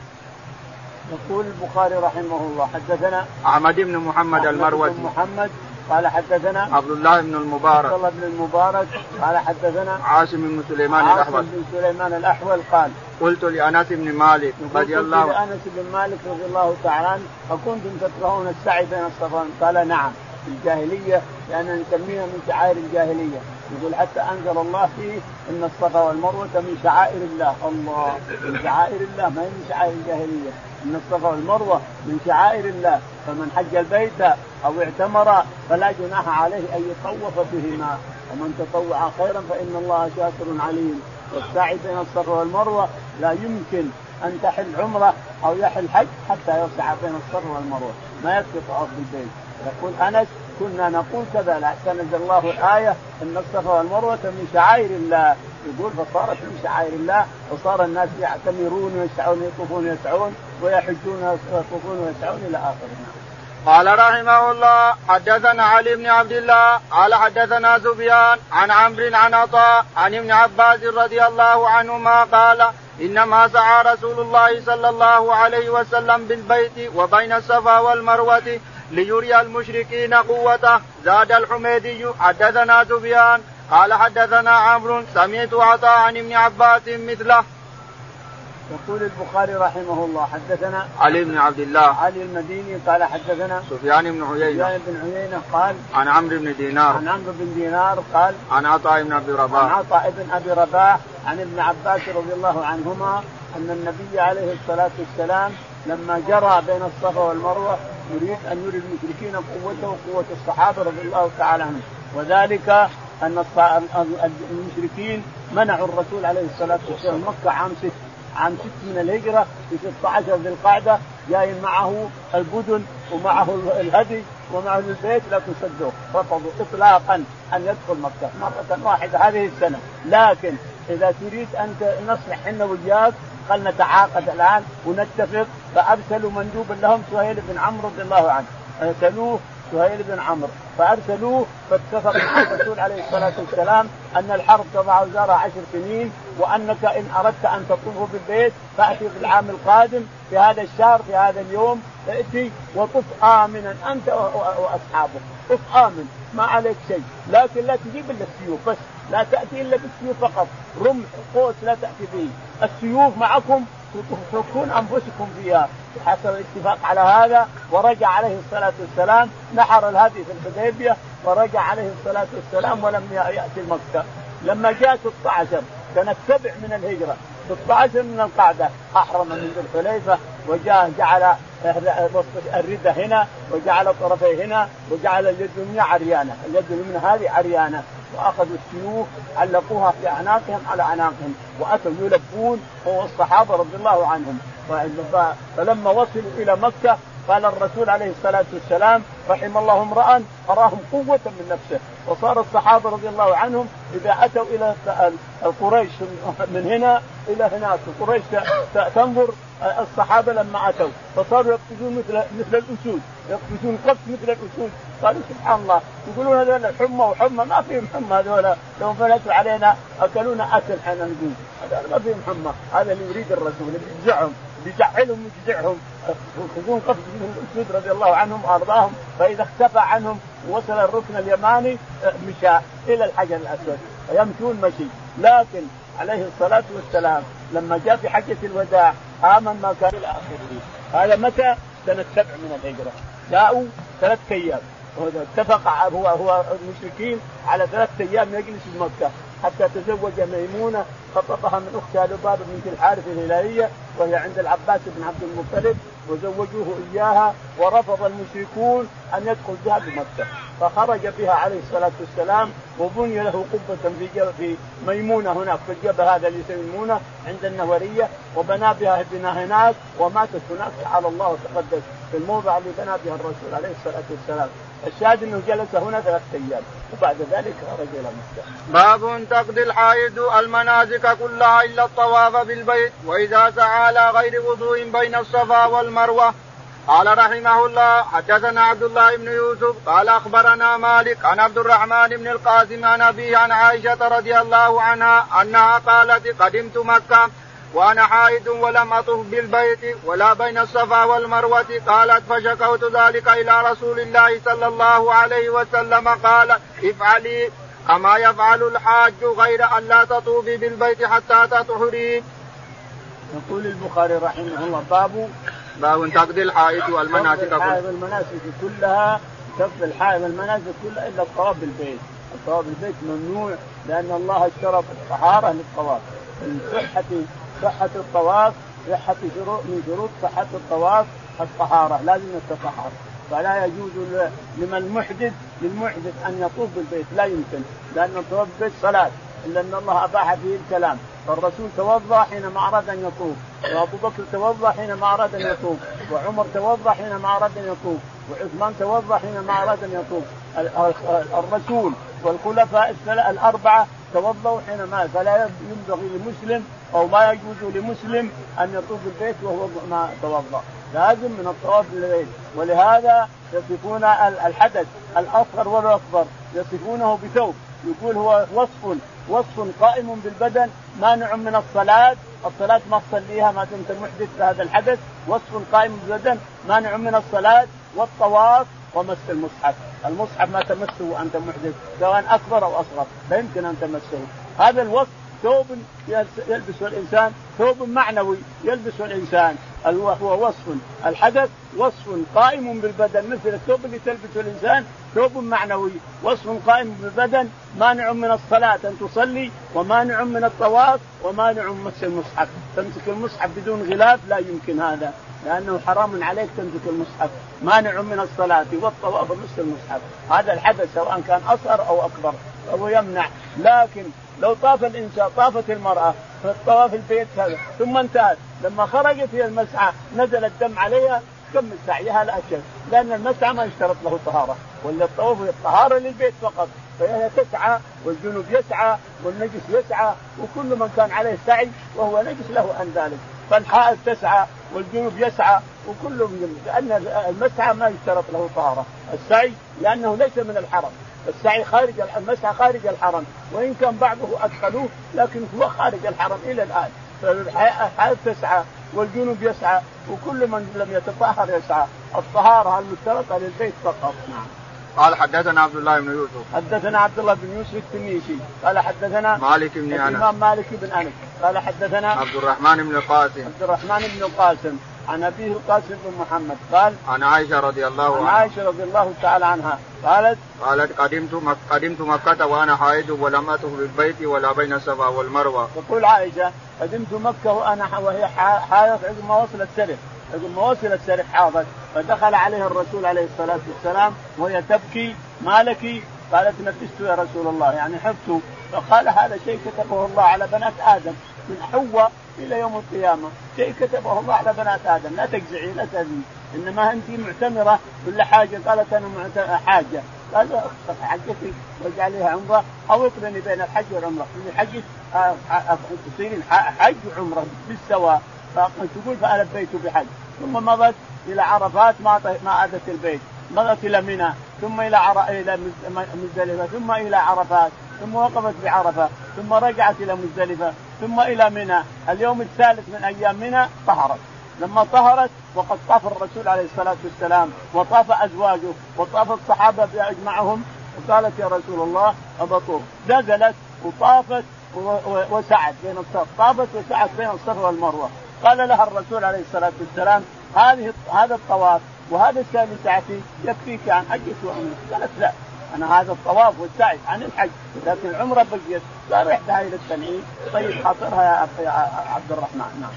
يقول البخاري رحمه الله حدثنا أحمد بن محمد المروزي. محمد قال حدثنا عبد الله بن المبارك. عبد الله بن المبارك قال حدثنا عاصم بن سليمان عاصم الأحول. بن سليمان الأحول قال قلت لأنس بن مالك رضي الله قلت لأنس بن مالك رضي الله تعالى عنه اكنتم تكرهون السعي بين الصفا؟ قال نعم. في الجاهلية لأن نسميها من شعائر الجاهلية. يقول حتى أنزل الله فيه إن الصفا والمروة من شعائر الله. الله. من شعائر الله ما هي من شعائر الجاهلية. إن الصفا والمروة من شعائر الله. فمن حج البيت أو اعتمر فلا جناح عليه أن يطوف بهما. ومن تطوع خيرا فإن الله شاكر عليم. والسعي بين الصفا والمروة لا يمكن أن تحل عمرة أو يحل حج حتى يسعى بين الصفا والمروة. ما يكفي طواف بالبيت يقول أنس كنا نقول كذا لحتى نزل الله الآية إن الصفا والمروة من شعائر الله. يقول فصارت من شعائر الله وصار الناس يعتمرون ويسعون يطوفون ويسعون ويحجون ويطوفون ويسعون إلى آخره. قال رحمه الله حدثنا علي بن عبد الله قال حدثنا سفيان عن عمرو عن عطاء عن ابن عباس رضي الله عنهما قال إنما سعى رسول الله صلى الله عليه وسلم بالبيت وبين الصفا والمروة ليري المشركين قوته. زاد الحميدي حدثنا سفيان قال حدثنا عمرو سمعت عطاء عن ابن عباس مثله. يقول البخاري رحمه الله حدثنا علي بن عبد الله. علي المديني قال حدثنا سفيان بن عيينة. سفيان بن عيينة قال عن عمرو بن دينار. عن عمرو بن دينار قال عن عطاء بن أبي رباح. عن عطاء بن أبي رباح عن ابن عباس رضي الله عنهما أن النبي عليه الصلاة والسلام لما جرى بين الصفا والمروة يريد أن يري المشركين قوته وقوة الصحابة رضي الله تعالى عنهم. وذلك أن المشركين منعوا الرسول عليه الصلاة والسلام مكة عام ست عام ست من الهجرة في 16 ذي القعدة جاي معه البدن ومعه الهدي ومعه البيت لكن صدوه رفضوا اطلاقا أن يدخل مكة مرة واحدة هذه السنة. لكن إذا تريد أن نصلح إحنا وياك قال نتعاقد الآن ونتفق. فأرسلوا مندوبا لهم سهيل بن عمرو رضي الله عنه. ارسلوه سهيل بن عمرو. فأرسلوه فاتفق مع الرسول عليه الصلاة والسلام أن الحرب تضع وزارها عشر سنين وأنك إن أردت أن تطوف بالبيت فأتي في العام القادم في هذا الشهر في هذا اليوم ائتي وطف آمنا أنت وأصحابك. طف آمن ما عليك شيء. لكن لا تجيب إلا السيوف بس لا تأتي إلا بالسيوف فقط. رمح قوس لا تأتي به. السيوف معكم تتركون أنفسكم فيها. حصل الاتفاق على هذا ورجع عليه الصلاة والسلام نحر الهدي في الحديبية ورجع عليه الصلاة والسلام ولم يأتي مكه لما جاء 16 سنه سبع من الهجرة. 16 من القعده أحرم من ذي الحليفة وجاء جعل الردة هنا وجعل طرفيه هنا وجعل اليد اليمنى عريانة. اليد اليمنى هذه عريانة. وأخذوا السيوف علقوها في أعناقهم على أعناقهم. وأتوا يلبون هو الصحابة رضي الله عنهم. فلما وصلوا إلى مكة قال الرسول عليه الصلاة والسلام رحم الله امرا أراهم قوة من نفسه. وصار الصحابة رضي الله عنهم إذا أتوا إلى القريش من هنا إلى هناك قريش تنظر الصحابة لما أتوا فصاروا يقفزون مثل مثل الأسود يقفزون قفز مثل الأسود. قالوا سبحان الله يقولون هذول حمى وحمى ما فيهم حمى هذول. لو فلتوا علينا أكلونا أكل حين نقول هذول ما فيهم حمى. هذا اللي يريد الرسول اللي يجزعهم بيجعلهم ويجزعهم يقفزون قفز من الاسود رضي الله عنهم وأرضاهم فإذا اختفى عنهم وصل الركن اليماني مشى إلى الحجر الأسود. يمشون مشي. لكن عليه الصلاة والسلام لما جاء في حجة الوداع آمن ما كان إلى آخره. هذا متى؟ سنة سبع من الهجرة. جاءوا ثلاث أيام. اتفق هو هو المشركين على ثلاث أيام يجلس في مكة. حتى تزوج ميمونة خطبها من أختها لباب بنت الحارث الهلالية وهي عند العباس بن عبد المطلب وزوجوه إياها ورفض المشركون أن يدخل بها بمكة. فخرج بها عليه الصلاة والسلام وبني له قبة في في ميمونة هناك في الجبل هذا اللي ميمونة عند النورية وبنى بها بنا هناك وماتت هناك تعالى الله وتقدس في الموضع اللي بنى بها الرسول عليه الصلاة والسلام. الشاهد إنه جلس هنا ثلاث أيام وبعد ذلك خرج إلى مكة. باب تقضي الحائض المناسك كلها إلا الطواف بالبيت وإذا سعى على غير وضوء بين الصفا والمروة. قال رحمه الله حدثنا عبد الله بن يوسف قال أخبرنا مالك عن عبد الرحمن بن القاسم عن أبيه عن عائشة رضي الله عنها أنها قالت قدمت مكة وأنا حائد ولم أطف بالبيت ولا بين الصفا والمروة قالت فشكوت ذلك إلى رسول الله صلى الله عليه وسلم قال افعلي كما يفعل الحاج غير أن لا تطوفي بالبيت حتى تطهري. يقول البخاري رحمه الله باب باب تقضي الحائط والمناسك. كلها المناسك كلها تقضي الحائط والمناسك كلها إلا الطواف بالبيت، الطواف بالبيت ممنوع لأن الله اشترط الطهاره للطواف، من صحة صحة الطواف صحة شروط من شروط صحة الطواف الطهارة لازم يتطهر فلا يجوز لمن محدث للمحدث أن يطوف بالبيت لا يمكن لأن الطواف بالبيت صلاة إلا أن الله أباح فيه الكلام. فالرسول توضأ حينما أراد أن يطوف وأبو بكر توضأ حينما أراد أن يطوف وعمر توضأ حينما أراد أن يطوف وعثمان توضأ حينما أراد أن يطوف. الرسول والخلفاء الأربعة توضوا حينما فلا ينبغي لمسلم أو ما يجوز لمسلم أن يطوف البيت وهو ما توضأ. لازم من الطواف بالبيت ولهذا يصفون الحدث الأصغر والأكبر. يصفونه بثوب. يقول هو وصف وصف قائم بالبدن مانع من الصلاة. الصلاة ما تصليها ما دمت محدث بهذا الحدث. وصف قائم بالبدن مانع من الصلاة. والطواف ومس المصحف. المصحف ما تمسه وأنت محدث سواء أكبر أو أصغر لا يمكن أن تمسه. هذا الوصف ثوب يلبسه الإنسان ثوب معنوي يلبسه الإنسان. هو وصف. الحدث وصف قائم بالبدن مثل الثوب اللي تلبسه الإنسان ثوب معنوي. وصف قائم بالبدن مانع من الصلاة أن تصلي ومانع من الطواف ومانع من مس المصحف. تمسك المصحف بدون غلاف لا يمكن هذا لأنه حرام عليك تمسك المصحف. مانع من الصلاة والطواف ومس المصحف. هذا الحدث سواء كان أصغر أو أكبر فهو يمنع. لكن لو طاف الإنسان طافت المرأة طواف البيت هذا ثم انتهت. لما خرجت هي المسعى نزل الدم عليها كمل سعيها؟ لا شيء لأن المسعى ما يشترط له طهارة. ولا الطواف الطهارة للبيت فقط. فهي تسعى والجنوب يسعى والنجس يسعى وكل من كان عليه سعي وهو نجس له عن ذلك. فالحائض تسعى والجنوب يسعى وكل لأن المسعى ما يشترط له طهارة. السعي لأنه ليس من الحرم. السعي خارج المسعى خارج الحرم وإن كان بعضه أدخلوه لكن هو خارج الحرم إلى الآن. فالحائط تسعى والجنوب يسعى وكل من لم يتطهر يسعى. الطهارة المشترطه للبيت فقط؟ نعم. قال حدثنا عبد الله بن يوسف. حدثنا عبد الله بن يوسف التنيسي قال حدثنا مالك بن أنس. الإمام مالك بن أنس. قال حدثنا عبد الرحمن بن القاسم عبد الرحمن بن القاسم عن أبيه القاسم بن محمد. قال عن عائشة رضي الله عن عنها. عائشة رضي الله تعالى عنها. قالت قالت قدمت مك... قدمت مكة وأنا حائض ولم أطف بالبيت ولا بين الصفا والمروة. تقول عائشة قدمت مكة وأنا وهي حائض عقب ما وصلت سرح عقب ما وصلت سرح حاضت فدخل عليها الرسول عليه الصلاة والسلام وهي تبكي ما لك؟ قالت نفست يا رسول الله. يعني حبت فقال هذا شيء كتبه الله على بنات آدم من حواء إلى يوم القيامة. شيء كتبه الله على بنات آدم. لا تجزعي لا تهزي إنما انت معتمرة. ولا حاجة قالت أنا حاجة. قال اخطف حجتك واجعليها عمرة. أو اقرني بين الحج والعمرة. في حج تصيرين حج وعمرة بالسواء. فتقول فألبيت بحج. ثم مضت إلى عرفات ما ما اتت البيت. مضت إلى منى ثم إلى عر... إلى مزدلفة ثم إلى عرفات ثم وقفت بعرفة ثم رجعت إلى مزدلفة ثم إلى منى. اليوم الثالث من أيام منى طهرت. لما طهرت وقد طاف الرسول عليه الصلاة والسلام وطاف أزواجه وطاف الصحابة بأجمعهم وقالت يا رسول الله ابطوف نزلت وطافت وسعت بين الصف طافت وسعت بين الصفا والمروة. قال لها الرسول عليه الصلاة والسلام هذه هذا الطواف وهذا السعي بتاعتي يكفيك عن حجك وعمرك قالت لا أنا هذا الطواف والسعي عن الحج. لكن العمره بقيت قال رحتها إلى التنعيم. طيب خاطرها يا عبد الرحمن. نعم.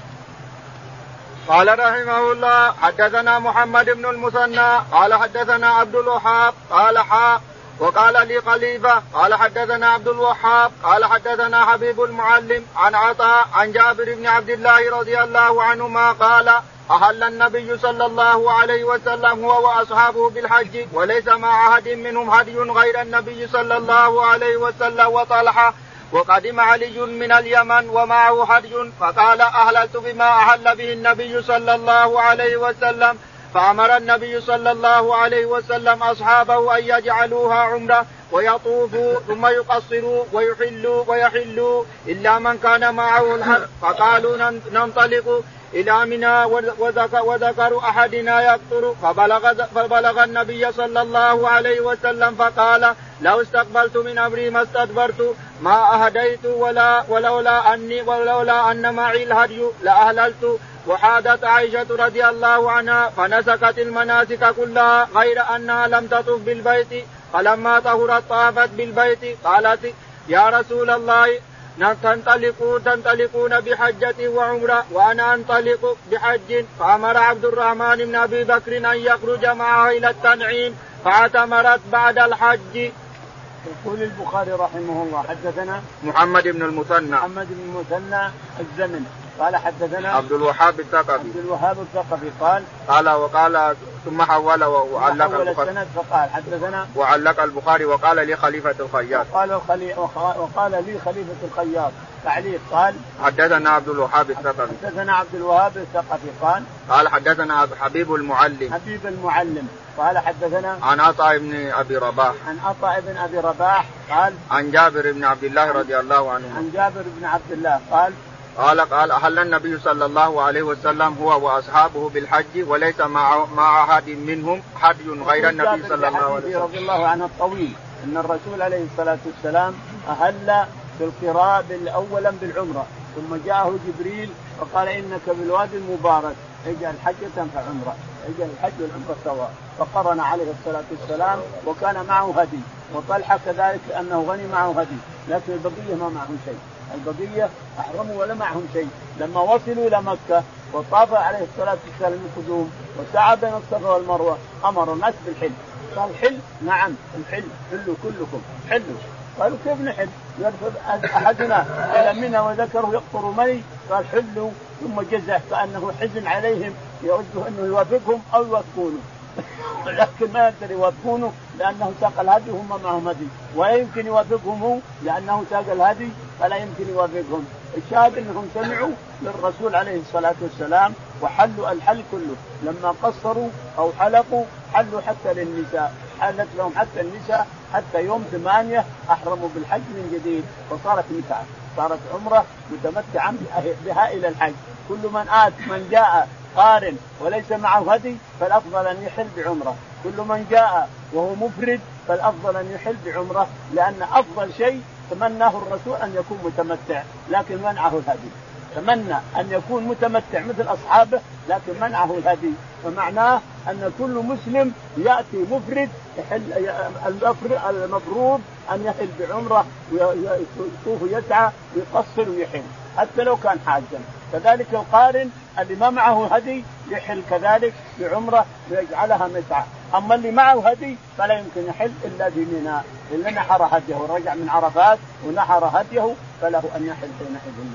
قال رحمه الله حدثنا محمد بن المثنى قال حدثنا عبد الوهاب قال حا وقال لي خليفة قال حدثنا عبد الوهاب قال حدثنا حبيب المعلم عن عطاء عن جابر بن عبد الله رضي الله عنهما قال أهل النبي صلى الله عليه وسلم هو وأصحابه بالحج وليس مع أحد منهم هدي غير النبي صلى الله عليه وسلم وطلحة وقدم علي من اليمن ومعه حج فقال أهللت بما أهل به النبي صلى الله عليه وسلم فأمر النبي صلى الله عليه وسلم أصحابه أن يجعلوها عمرة ويطوفوا ثم يقصروا ويحلوا ويحلوا إلا من كان معه الحج فقالوا ننطلق إلى منى وذكر أحدنا يقطر. فبلغ, فبلغ النبي صلى الله عليه وسلم فقال لو استقبلت من أمري ما استدبرت ما أهديت ولا ولولا أني ولولا أن معي الهدي لأهللت. وحادت عائشة رضي الله عنها فنسكت المناسك كلها غير أنها لم تطف بالبيت. فلما طهرت طافت بالبيت. قالت يا رسول الله تنطلقون تنطلقون بحجة وعمرة وأنا أنطلق بحج. فأمر عبد الرحمن بن أبي بكر أن يخرج معها إلى التنعيم فاعتمرت بعد الحج. يقول البخاري رحمه الله حدثنا محمد بن المثنى. محمد بن المثنى الزمن. قال حدثنا عبد الوهاب الثقفي. عبد الوهاب الثقفي قال قال وقال ثم حول وعلق حول السند فقال حدثنا وعلق البخاري وقال لي خليفة الخياط. وقال وقال لي خليفة الخياط. تعليق. قال حدثنا عبد الوهاب الثقفي. حدثنا عبد الوهاب الثقفي قال قال حدثنا حبيب المعلم. حبيب المعلم. قال حدثنا عن عطاء بن أبي رباح. عن عطاء بن أبي رباح قال عن جابر بن عبد الله رضي الله عنه عن جابر بن عبد الله قال قال قال أهل النبي صلى الله عليه وسلم هو وأصحابه بالحج وليس مع مع أحد منهم حد غير النبي صلى الله عليه وسلم. رضي الله عنه الطويل أن الرسول عليه الصلاة والسلام أهل بالقراء أولا بالعمرة ثم جاءه جبريل وقال إنك بالوادي المبارك اجعل حجة فعمرة اجعل الحج والعمرة سواء. فقرن عليه الصلاة والسلام وكان معه هدي وطلحة كذلك أنه غني معه هدي لكن البقية ما معهم شيء. البقيه أحرموا ولا معهم شيء. لما وصلوا إلى مكة وطاف عليه الصلاة والسلام القدوم وسعى بين الصفا والمروة أمر الناس بالحل قال حل نعم الحل حلوا كلكم حلوا. قالوا كيف نحل؟ يرفض أحدنا إلى منى وذكره يقطر مي قال حلوا. ثم جزع كانه حزن عليهم يود أنه يوافقهم أو يوافقونه. لكن ما يقدر يوافقونه لأنه ساق الهدي وهم معهم هدي. ولا يمكن يوافقهم لأنه ساق الهدي فلا يمكن يوافقهم. الشاهد أنهم سمعوا للرسول عليه الصلاة والسلام وحلوا الحل كله. لما قصروا أو حلقوا حلوا حتى للنساء. حلت لهم حتى النساء حتى يوم ثمانية أحرموا بالحج من جديد وصارت متعة. صارت عمرة متمتعا بها إلى الحج. كل من آت من جاء قارن وليس معه هدي فالأفضل أن يحل بعمرة. كل من جاء وهو مفرد فالأفضل أن يحل بعمرة لأن أفضل شيء تمناه الرسول أن يكون متمتع لكن منعه الهدي. تمنى أن يكون متمتع مثل أصحابه لكن منعه الهدي. فمعناه أن كل مسلم يأتي مفرد يحل المفروض أن يحل بعمرة ويطوف يسعى ويقصر ويحل حتى لو كان حاجا. كذلك القارن اللي ما معه هدي يحل كذلك بعمرة ويجعلها متعة، أما اللي معه هدي فلا يمكن يحل إلا بمنى، الا نحر هديه ورجع من عرفات ونحر هديه فله أن يحل حينئذ.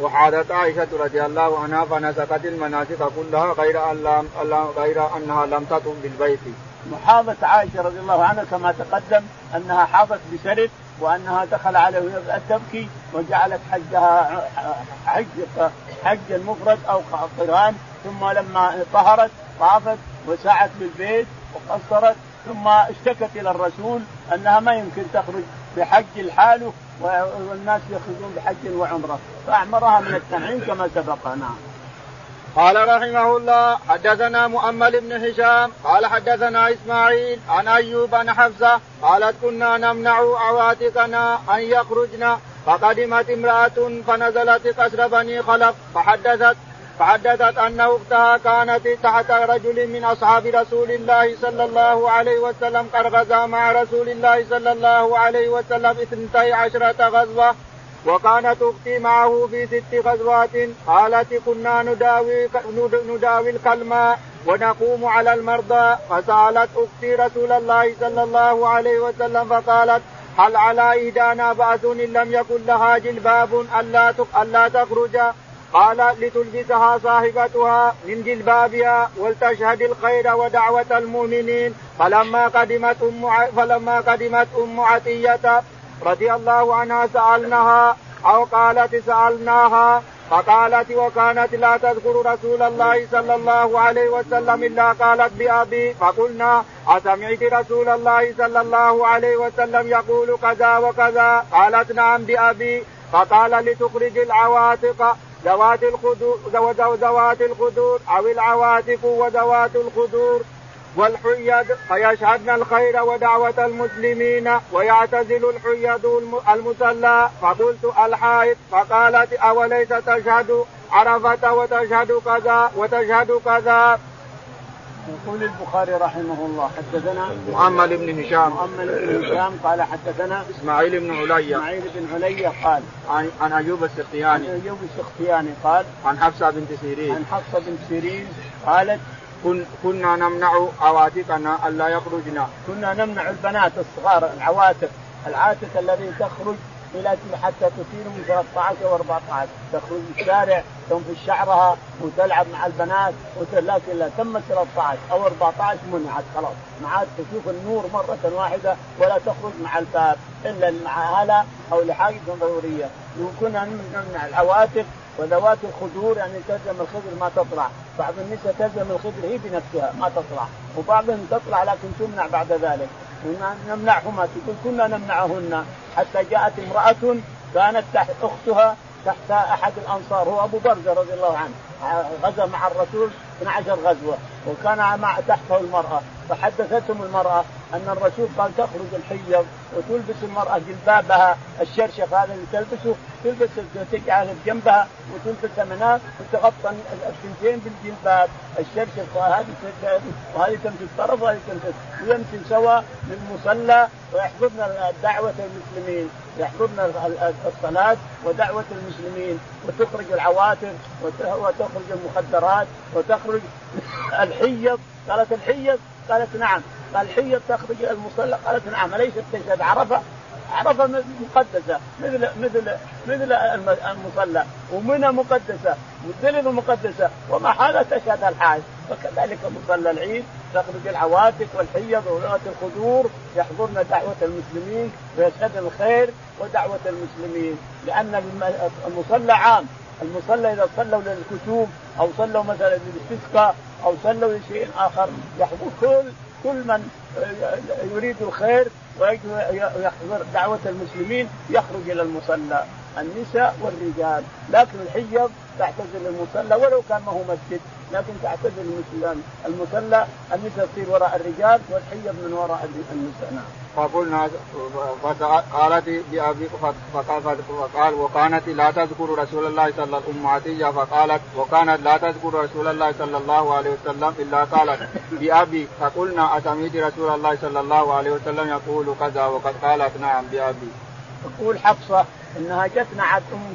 وحادت عائشة رضي الله عنها فنسكت المناسك كلها غير أن لم غير أنها لم تطم بالبيت. محاضة عائشة رضي الله عنها كما تقدم أنها حاضت بسرد وأنها دخل عليه تبكي وجعلت حجها حج حج المفرد أو قران ثم لما طهرت طافت وسعت بالبيت وقصرت ثم اشتكت إلى الرسول أنها ما يمكن تخرج بحج لحاله والناس يخرجون بحج وعمرة فامرها من التنعيم كما سبق نعم. قال رحمه الله حدثنا مؤمل بن هشام قال حدثنا إسماعيل عن أيوب عن حفصة قالت كنا نمنع عواتقنا أن يخرجن فقدمت امرأة فنزلت قصر بني خلف فحدثت فحدثت أن أختها كانت تحت رجل من أصحاب رسول الله صلى الله عليه وسلم قد غزا مع رسول الله صلى الله عليه وسلم اثنتي عشرة غزوة وكانت أختي معه في ست غزوات. قالت كنا نداوي نداوي الكلماء ونقوم على المرضى. فسألت أختي رسول الله صلى الله عليه وسلم فقالت هل على ايدانا بأس إن لم يكن لها جلباب ألا تخرج؟ قال لتلبسها صاحبتها من جلبابها ولتشهد الخير ودعوة المؤمنين. فلما قدمت أم فلما قدمت أم عطية رضي الله عنها سألناها أو قالت سألناها فقالت وكانت لا تذكر رسول الله صلى الله عليه وسلم إلا قالت بأبي فقلنا أسمعت رسول الله صلى الله عليه وسلم يقول كذا وكذا قالت نعم بأبي فقال لتخرج العواتق ذوات الخدور ذوات الخدور أو العواتق وذوات الخدور. والحيض فيشهدن الخير ودعوة المسلمين ويعتزل الحيض المصلى فقلت الحائط فقالت أوليس تشهد عرفة وتشهد كذا وتشهد كذا؟ يقول البخاري رحمه الله حدثنا مؤمل بن هشام. مؤمل بن هشام قال حدثنا إسماعيل بن علي إسماعيل بن علي قال عن, عن أيوب السختياني. عن أيوب السختياني قال عن حفصة بنت سيرين. عن حفصة بنت سيرين قالت كن كنا نمنع عواتقنا الا يخرجن كنا نمنع البنات الصغار العواتق العاتق الذي تخرج إلى حتى تصير من 13 و 14 تخرج الشارع تنفش شعرها وتلعب مع البنات لكن لا تم 13 أو 14 منعت خلاص. ما عاد تشوف النور مرة واحدة ولا تخرج مع الباب إلا مع هلا أو لحاجة ضرورية. وكنا نمنع العواتق وذوات الخدور يعني تلزم الخدر ما تطلع. بعض النساء تلزم الخدر هي بنفسها ما تطلع. وبعضهم تطلع لكن تمنع بعد ذلك. نمنعهما. تقول كنا نمنعهن. حتى جاءت امرأة كانت تحت أختها تحت أحد الأنصار هو أبو برزة رضي الله عنه. غزا مع الرسول 12 غزوة وكان مع تحته المرأة. فحدثتهم المرأة. أن الرسول قال تخرج الحيض وتلبس المرأة جلبابها الشرشف هذا اللي تلبسه تلبس تجعل جنبها وتلبس منها وتغطى الثنتين بالجلباب الشرشف وهذه وهذه تمشي الطرف وهذه تمشي ويمشي سوا للمصلى ويحضرن دعوة المسلمين يحضرن الصلاة ودعوة المسلمين. وتخرج العواتق وتخرج المخدرات وتخرج الحيض قالت الحيض قالت نعم. قال حيض تخرج إلى المصلى قالت نعم اليست تشهد عرفه عرفه مقدسة مثل مثل مثل المصلى ومنى مقدسة والدليل مقدسة ومع هذا تشهد الحاج. فكذلك مصلى العيد تخرج العواتق والحيض وذوات الخدور يحضرن دعوة المسلمين ويشهدن الخير ودعوة المسلمين. لأن المصلى عام. المصلى إذا صلوا للكتوب أو صلوا مثلا للاستسقاء أو صلوا لشيء آخر يحضر كل كل من يريد الخير ويحضر دعوة المسلمين يخرج إلى المصلى. النساء والرجال لكن الحيض تعتزل المصلى ولو كان ما هو مسجد لكن تعتزل المصلى النساء تصير وراء الرجال والحيض من وراء النساء نعم. فقلنا قالت بأبي فقال وكانت لا تذكر رسول الله صلى الله عليه وسلم فقالت وكانت لا تذكر رسول الله صلى الله عليه وسلم إلا قالت بأبي فقلنا أسميت رسول الله صلى الله عليه وسلم يقول كذا وقد قالت نعم بأبي. تقول حفصة إنها جت نعت أم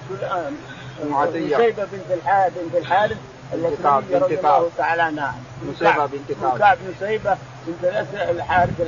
سليم نسيبة بنت الحارث بنت الحارث التي رضي الله تعالى عنها. نسيبة بنت كعب. كعب نسيبة بنت الحارث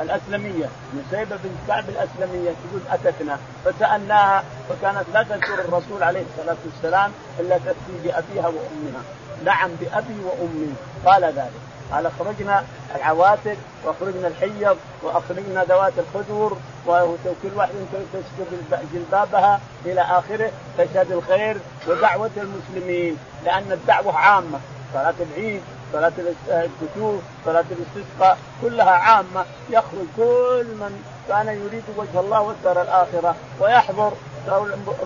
الأسلمية. نسيبة بنت كعب الأسلمية. تقول أتتنا. فسألناها فكانت لا تذكر الرسول عليه الصلاة والسلام إلا تاتي بأبيها وأمها. نعم بأبي وأمي. قال ذلك. قال اخرجنا العواتق واخرجنا الحيض واخرجنا ذوات الخدور وكل واحد تسكب جلبابها إلى آخره تشهد الخير ودعوة المسلمين لأن الدعوة عامة صلاة العيد صلاة الكسوف، صلاة الاستسقاء كلها عامة يخرج كل من كان يريد وجه الله والدار الآخرة ويحضر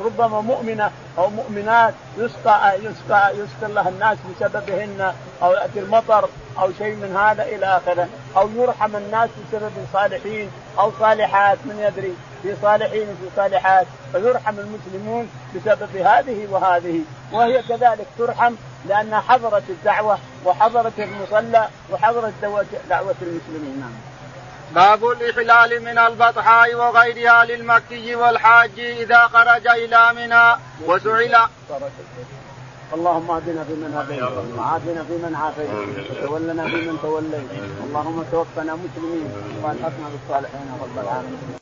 ربما مؤمنة أو مؤمنات يسقى يسقى يسقى الله الناس بسببهن أو يأتي المطر أو شيء من هذا إلى آخره أو يرحم الناس بسبب صالحين أو صالحات من يدري. في صالحين وفي صالحات. فيرحم المسلمون بسبب هذه وهذه. وهي كذلك ترحم لأنها حضرت الدعوة وحضرت المصلى وحضرت دعوة المسلمين. نعم. باب الإحلال من البطحاء وغيرها للمكي والحاج إذا خرج إلى منى وسئل. اللهم اهدنا فيمن هديت وعافنا فيمن عافيت وتولنا فيمن توليت. اللهم توفنا مسلمين وألحقنا بالصالحين رب العالمين.